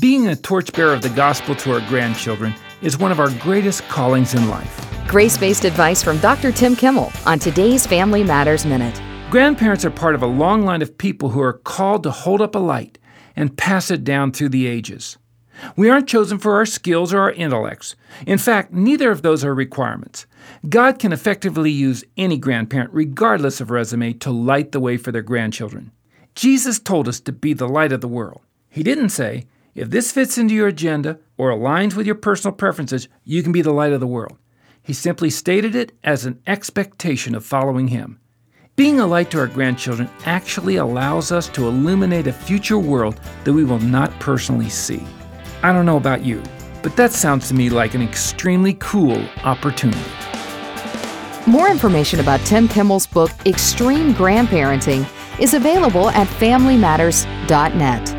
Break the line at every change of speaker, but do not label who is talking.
Being a torchbearer of the gospel to our grandchildren is one of our greatest callings in life.
Grace based advice from Dr. Tim Kimmel on today's Family Matters Minute.
Grandparents are part of a long line of people who are called to hold up a light and pass it down through the ages. We aren't chosen for our skills or our intellects. In fact, neither of those are requirements. God can effectively use any grandparent, regardless of resume, to light the way for their grandchildren. Jesus told us to be the light of the world. He didn't say, if this fits into your agenda or aligns with your personal preferences, you can be the light of the world. He simply stated it as an expectation of following Him. Being a light to our grandchildren actually allows us to illuminate a future world that we will not personally see. I don't know about you, but that sounds to me like an extremely cool opportunity.
More information about Tim Kimmel's book, Extreme Grandparenting, is available at FamilyMatters.net.